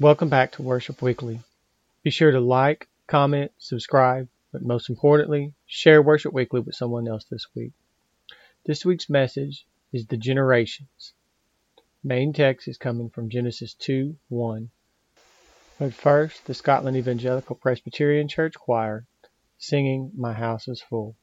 Welcome back to Worship Weekly. Be sure to like, comment, subscribe, but most importantly, share Worship Weekly with someone else this week. This week's message is the generations. Main text is coming from Genesis 2 1. But first, the Scotland Evangelical Presbyterian Church Choir singing My House is Full.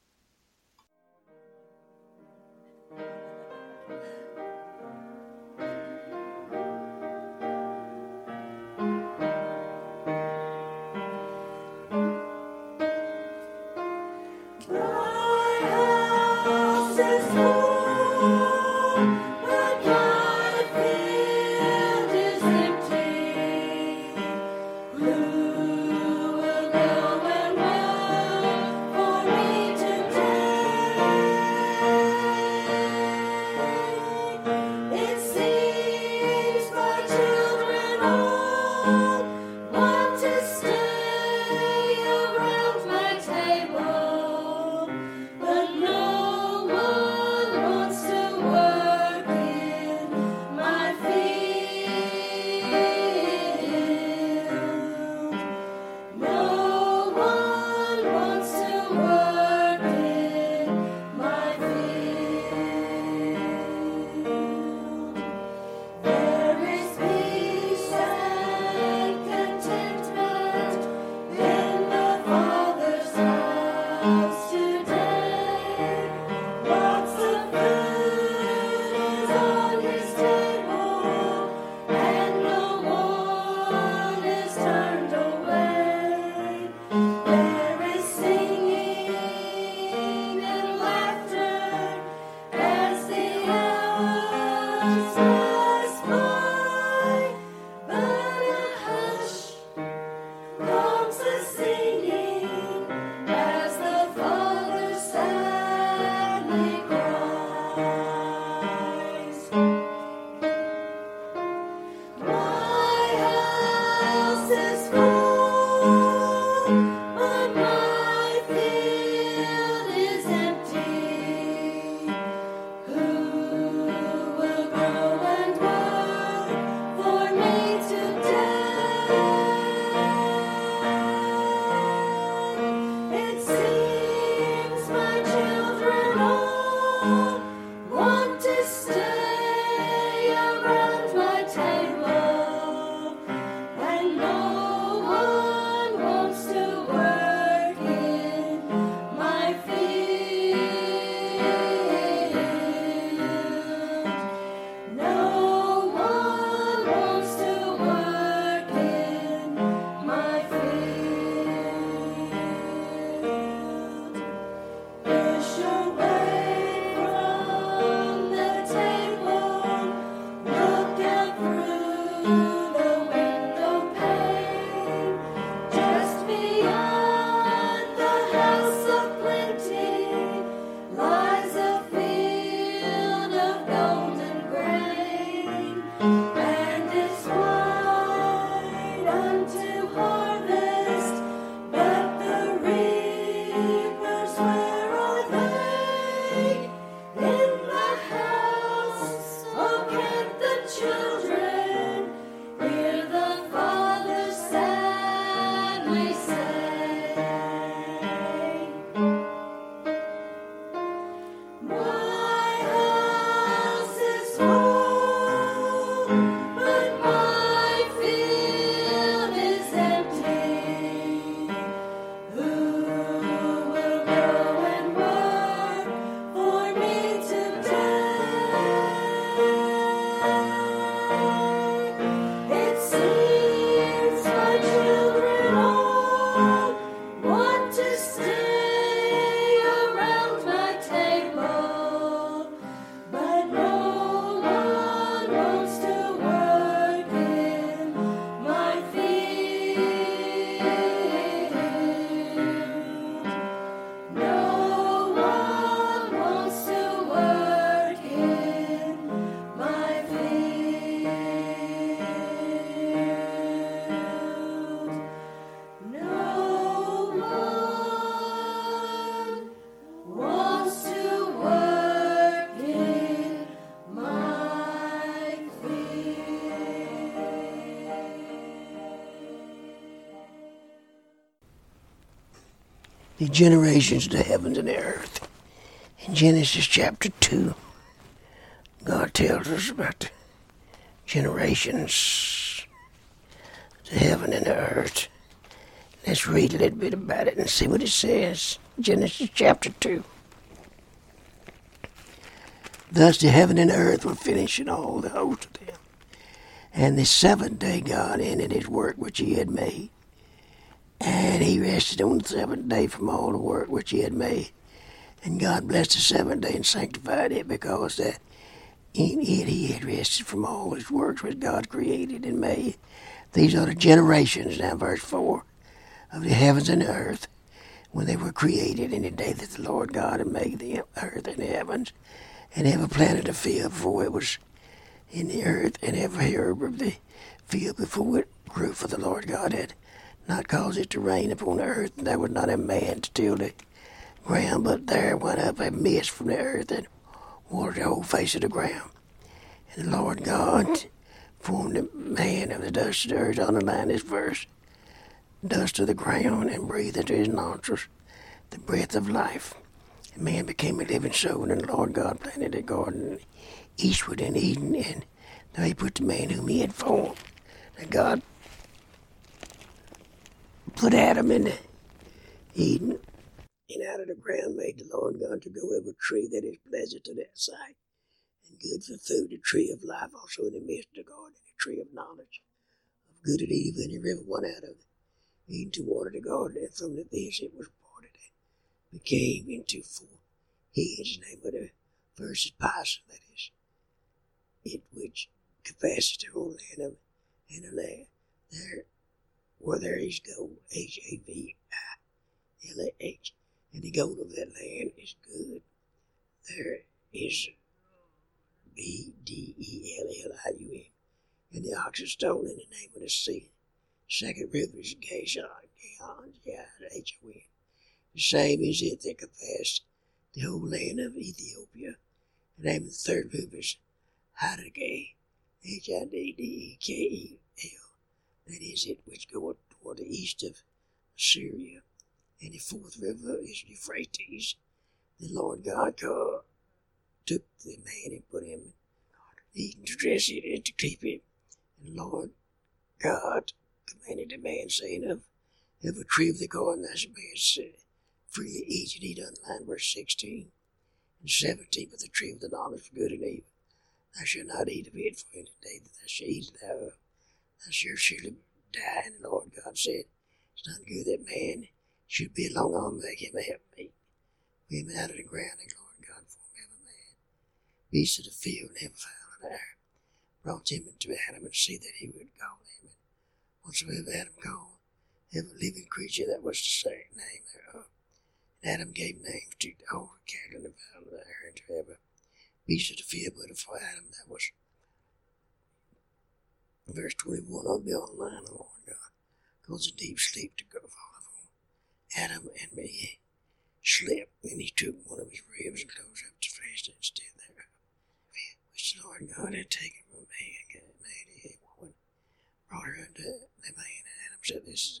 The generations of the heavens and the earth. In Genesis chapter 2, God tells us about the generations, the heaven and the earth. Let's read a little bit about it and see what it says. Genesis chapter 2. Thus the heaven and the earth were finished and all the host of them. And the seventh day God ended his work which he had made. And he rested on the seventh day from all the work which he had made. And God blessed the seventh day and sanctified it because that in it he had rested from all his works which God created and made. These are the generations, now verse 4, of the heavens and the earth when they were created in the day that the Lord God had made the earth and the heavens and every plant of field before it was in the earth, and every herb of the field before it grew, for the Lord God had not cause it to rain upon the earth, and there was not a man to till the ground, but there went up a mist from the earth and watered the whole face of the ground. And the Lord God formed the man of the dust of the earth, underline this verse, dust of the ground, and breathed into his nostrils the breath of life and man became a living soul, and the Lord God planted a garden eastward in Eden, and there he put the man whom he had formed. And God put Adam in Eden, and out of the ground made the Lord God to go every tree that is pleasant to that sight, and good for food, the tree of life also in the midst of the garden, the tree of knowledge of good and evil, and the river went out of Eden to water the garden, and from the this it was parted and became into four. He is name of the verse is Pison, that is. It which confesses the whole land and land there where there is gold, H A V I L A H, and the gold of that land is good. There is B D E L L I U M, and the ox is stone in the name of the sea. Second river is Gashon, Gahon, H O N. The same is it that compassed the whole land of Ethiopia. The name of the third river is Hiddeke, H-I-D-D-E-K-E-L. That is it which goeth toward the east of Syria. And the fourth river is Euphrates. The Lord God took the man and put him in to dress it and to keep it. And the Lord God commanded the man, saying, Of every tree of the garden thou mayest freely eat and eat underline verse 16 and 17 but the tree of the knowledge of good and evil thou shalt not eat of it for in the day that thou shalt eat thereof thou shalt have died. and the lord god said. It's not good that man should be alone i'll make him a helpmate We him out of the ground and lord god formed him a man beasts of the field and of the air brought him into adam and see that he would call him and whatsoever adam called every living creature that was the same name thereof. And Adam gave names to all the cattle in the valley of the air and to every beast of the field, but for Adam that was verse 21 I'll be online, the Lord God, caused a deep sleep to go fall upon Adam and me. Slept, and he took one of his ribs and closed up the face instead thereof, which the Lord God had taken from man and made a woman, brought her unto the man, and Adam said, This is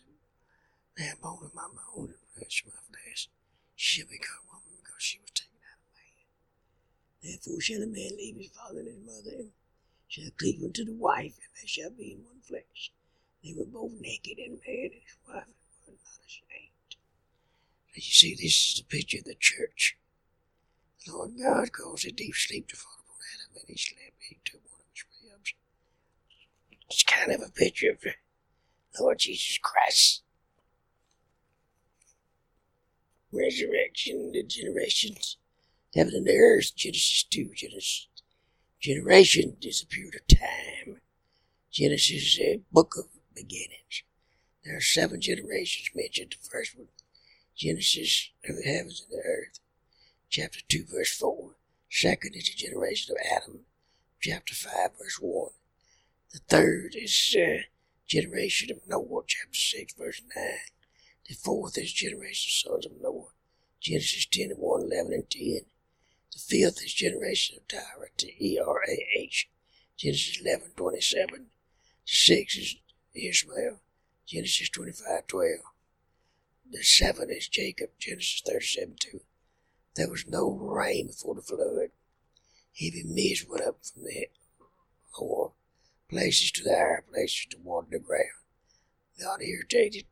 the bone of my bone and flesh of my flesh. She shall become woman because she was taken out of man. Therefore shall a man leave his father and his mother and shall cleave unto the wife, and they shall be in one flesh. They were both naked, and man and his wife were not ashamed. As you see, this is the picture of the church. The Lord God caused a deep sleep to fall upon Adam, and he slept, and he took one of his ribs. It's kind of a picture of the Lord Jesus Christ resurrection, the generations, heaven and the earth, Genesis 2, Genesis. Generation is a period of time. Genesis is a book of beginnings. There are seven generations mentioned. The first one, Genesis of the heavens and the earth, chapter 2, verse 4. Second is the generation of Adam, chapter 5, verse 1. The third is uh, generation of Noah, chapter 6, verse 9. The fourth is generation of sons of Noah. Genesis 10 and 1, 11 and 10. The fifth is generation of Terah, T-E-R-A-H. Genesis 11, 27. The sixth is Ishmael. Genesis 25, 12. the seventh is Jacob, Genesis 37 2. There was no rain before the flood. Heavy mist went up from the lower places to the higher places to water the ground. God irritated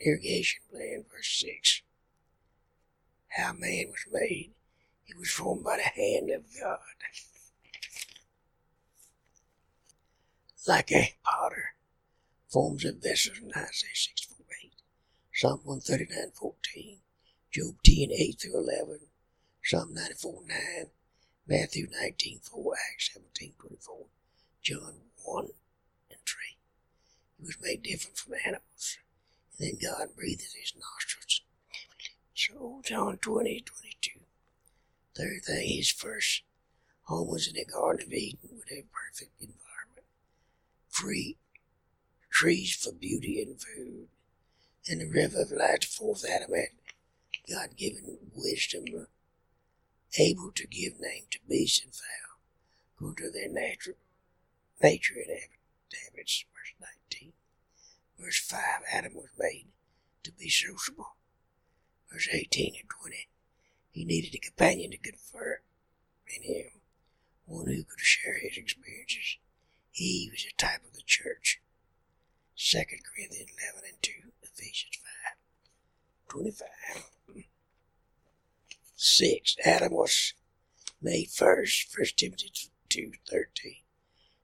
irrigation plan, verse 6. How man was made. He was formed by the hand of God. Like a potter forms a vessel in Isaiah 6 4 8, Psalm 139 14, Job 10 8 through 11, Psalm 94 9, Matthew 19 4, Acts 17 24, John 1 and 3. He was made different from animals. And then God breathed in his nostrils. So John 20 22. Third thing, his first home was in the Garden of Eden with a perfect environment. Free trees for beauty and food. And the river of life, the fourth Adam had God given wisdom, able to give name to beasts and fowl, according to their natural nature and habits. Verse 19. Verse 5, Adam was made to be sociable. Verse 18 and 20, he needed a companion to confer in him, one who could share his experiences. Eve was a type of the church. 2 Corinthians 11 and 2, Ephesians 5, 25. 6. Adam was made first, 1 Timothy 2, 13,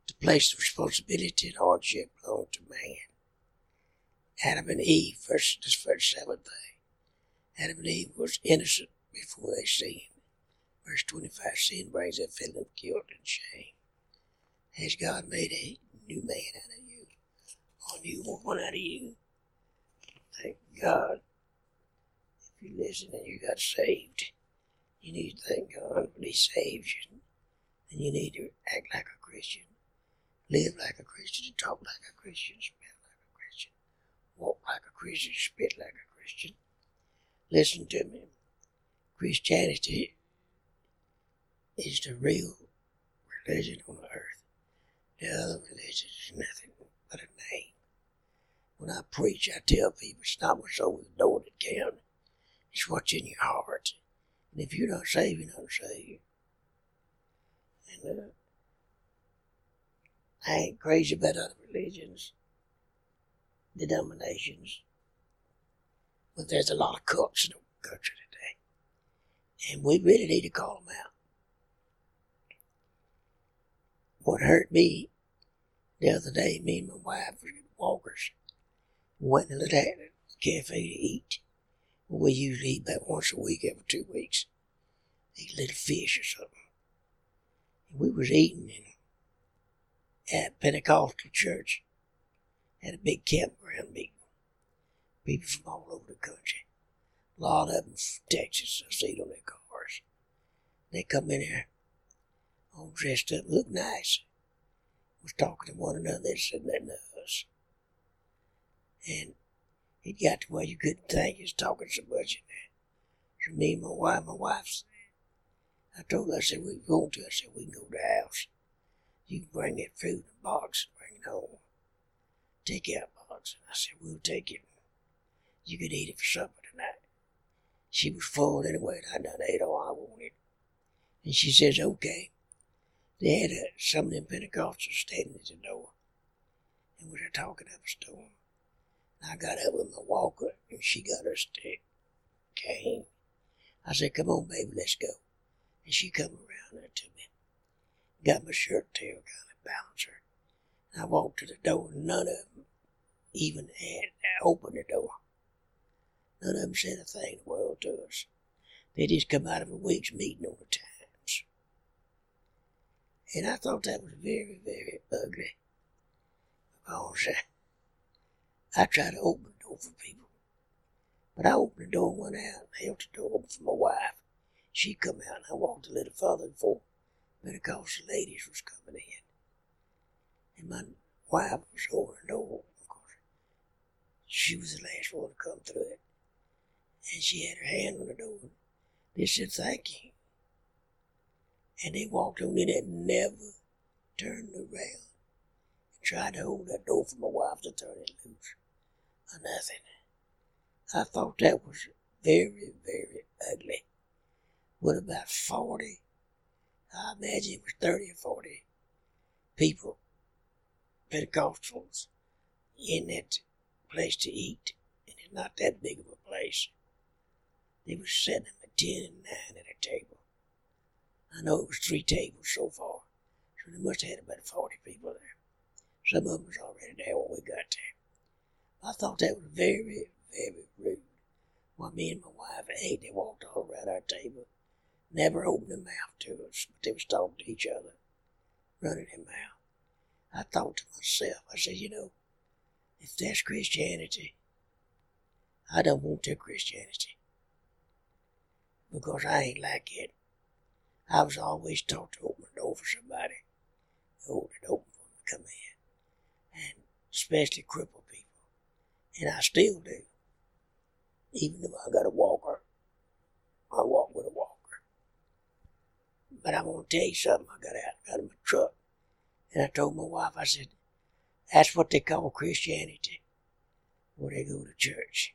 to place the responsibility and hardship belong to man. Adam and Eve, first, this first seventh thing. Adam and Eve was innocent before they sinned. Verse 25, sin brings a feeling of guilt and shame. Has God made a new man out of you? A new woman out of you? Thank God. If you listen and you got saved, you need to thank God when He saves you. And you need to act like a Christian, live like a Christian, talk like a Christian, smell like a Christian, walk like a Christian, spit like a Christian. Listen to me. Christianity is the real religion on earth. The other religion is nothing but a name. When I preach, I tell people it's not what's over the door that counts. It's what's in your heart. And if you're not saved, you're not saved. And uh, I ain't crazy about other religions, denominations, but there's a lot of cults in the country. And we really need to call them out. What hurt me the other day, me and my wife were walkers. Went to little cafe to eat. We usually eat about once a week every two weeks. Eat a little fish or something. And we was eating in, at Pentecostal church. Had a big campground meeting. People from all over the country. A lot of them from Texas. I see on their cars. They come in there all dressed up, look nice. Was talking to one another. They said nothing to us. And it got to where you couldn't think. He was talking so much in there. So me and my wife, my wife said, I told her, I said, we can go to. I said, we can go to the house. You can bring that food in a box and bring it home. Take out box. And I said, we'll take it. You could eat it for supper. She was full anyway, and I done ate all I wanted. And she says, okay. They had some of them Pentecostals standing at the door. And we were talking up a storm. I got up with my walker, and she got her stick, cane. I said, come on, baby, let's go. And she come around to me, got my shirt tail kind of balanced her. I walked to the door, and none of them even had opened the of them said a thing in the world to us. They just come out of a week's meeting on the times. And I thought that was very, very ugly. Because uh, I try to open the door for people. But I opened the door and went out and held the door open for my wife. She come out and I walked a little further before Pentecostal ladies was coming in. And my wife was holding the door, of course. She was the last one to come through it. And she had her hand on the door. They said, thank you. And they walked on in and never turned around and tried to hold that door for my wife to turn it loose or nothing. I thought that was very, very ugly. What about 40? I imagine it was 30 or 40 people, Pentecostals, in that place to eat. And it's not that big of a place. They were sitting at 10 and 9 at a table. I know it was three tables so far, so they must have had about 40 people there. Some of them was already there when we got there. I thought that was very, very rude. While me and my wife ate, they walked all around our table, never opened their mouth to us, but they was talking to each other, running their mouth. I thought to myself, I said, you know, if that's Christianity, I don't want their Christianity. Because I ain't like it. I was always taught to open the door for somebody. Hold it open for them to come in. And especially crippled people. And I still do. Even if I got a walker, I walk with a walker. But I'm going to tell you something. I got out, got in my truck. And I told my wife, I said, that's what they call Christianity, where they go to church.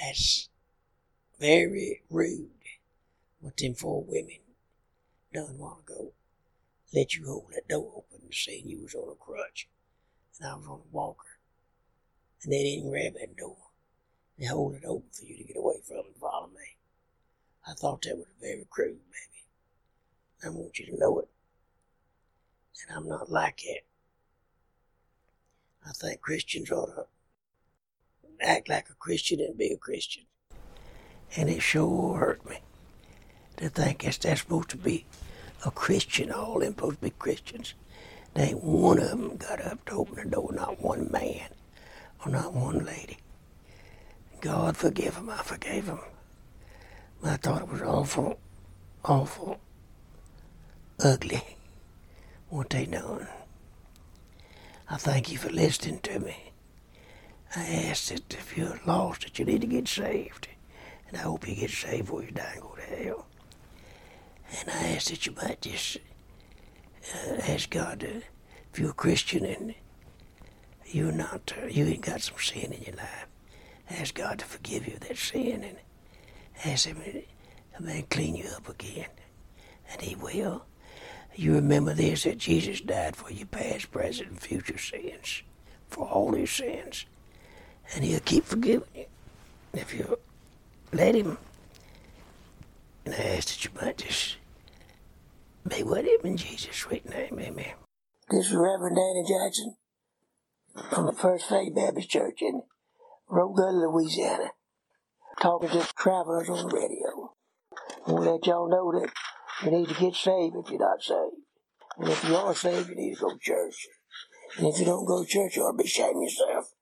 That's very rude what them four women done while ago. Let you hold that door open saying you was on a crutch and I was on a walker. And they didn't grab that door. They hold it open for you to get away from and follow me. I thought that was very crude, baby. I want you to know it. And I'm not like it. I think Christians ought to act like a Christian and be a Christian. And it sure hurt me to think that that's supposed to be a Christian. All them supposed to be Christians. They ain't one of them got up to open the door, not one man or not one lady. God forgive them, I forgave them. I thought it was awful, awful, ugly what they done. I thank you for listening to me. I ask that if you're lost, that you need to get saved. And I hope you get saved before you die and go to hell. And I ask that you might just uh, ask God to, if you're a Christian and you're not, uh, you ain't got some sin in your life, ask God to forgive you that sin and ask Him to man clean you up again. And He will. You remember this that Jesus died for your past, present, and future sins, for all your sins. And He'll keep forgiving you if you let Him. And I ask that you might just be with Him in Jesus' sweet name. Amen. This is Reverend Danny Jackson from the First Faith Baptist Church in Rogulla, Louisiana, talking to travelers on the radio. I want to let y'all know that you need to get saved if you're not saved. And if you are saved, you need to go to church. And if you don't go to church, you ought to be of yourself.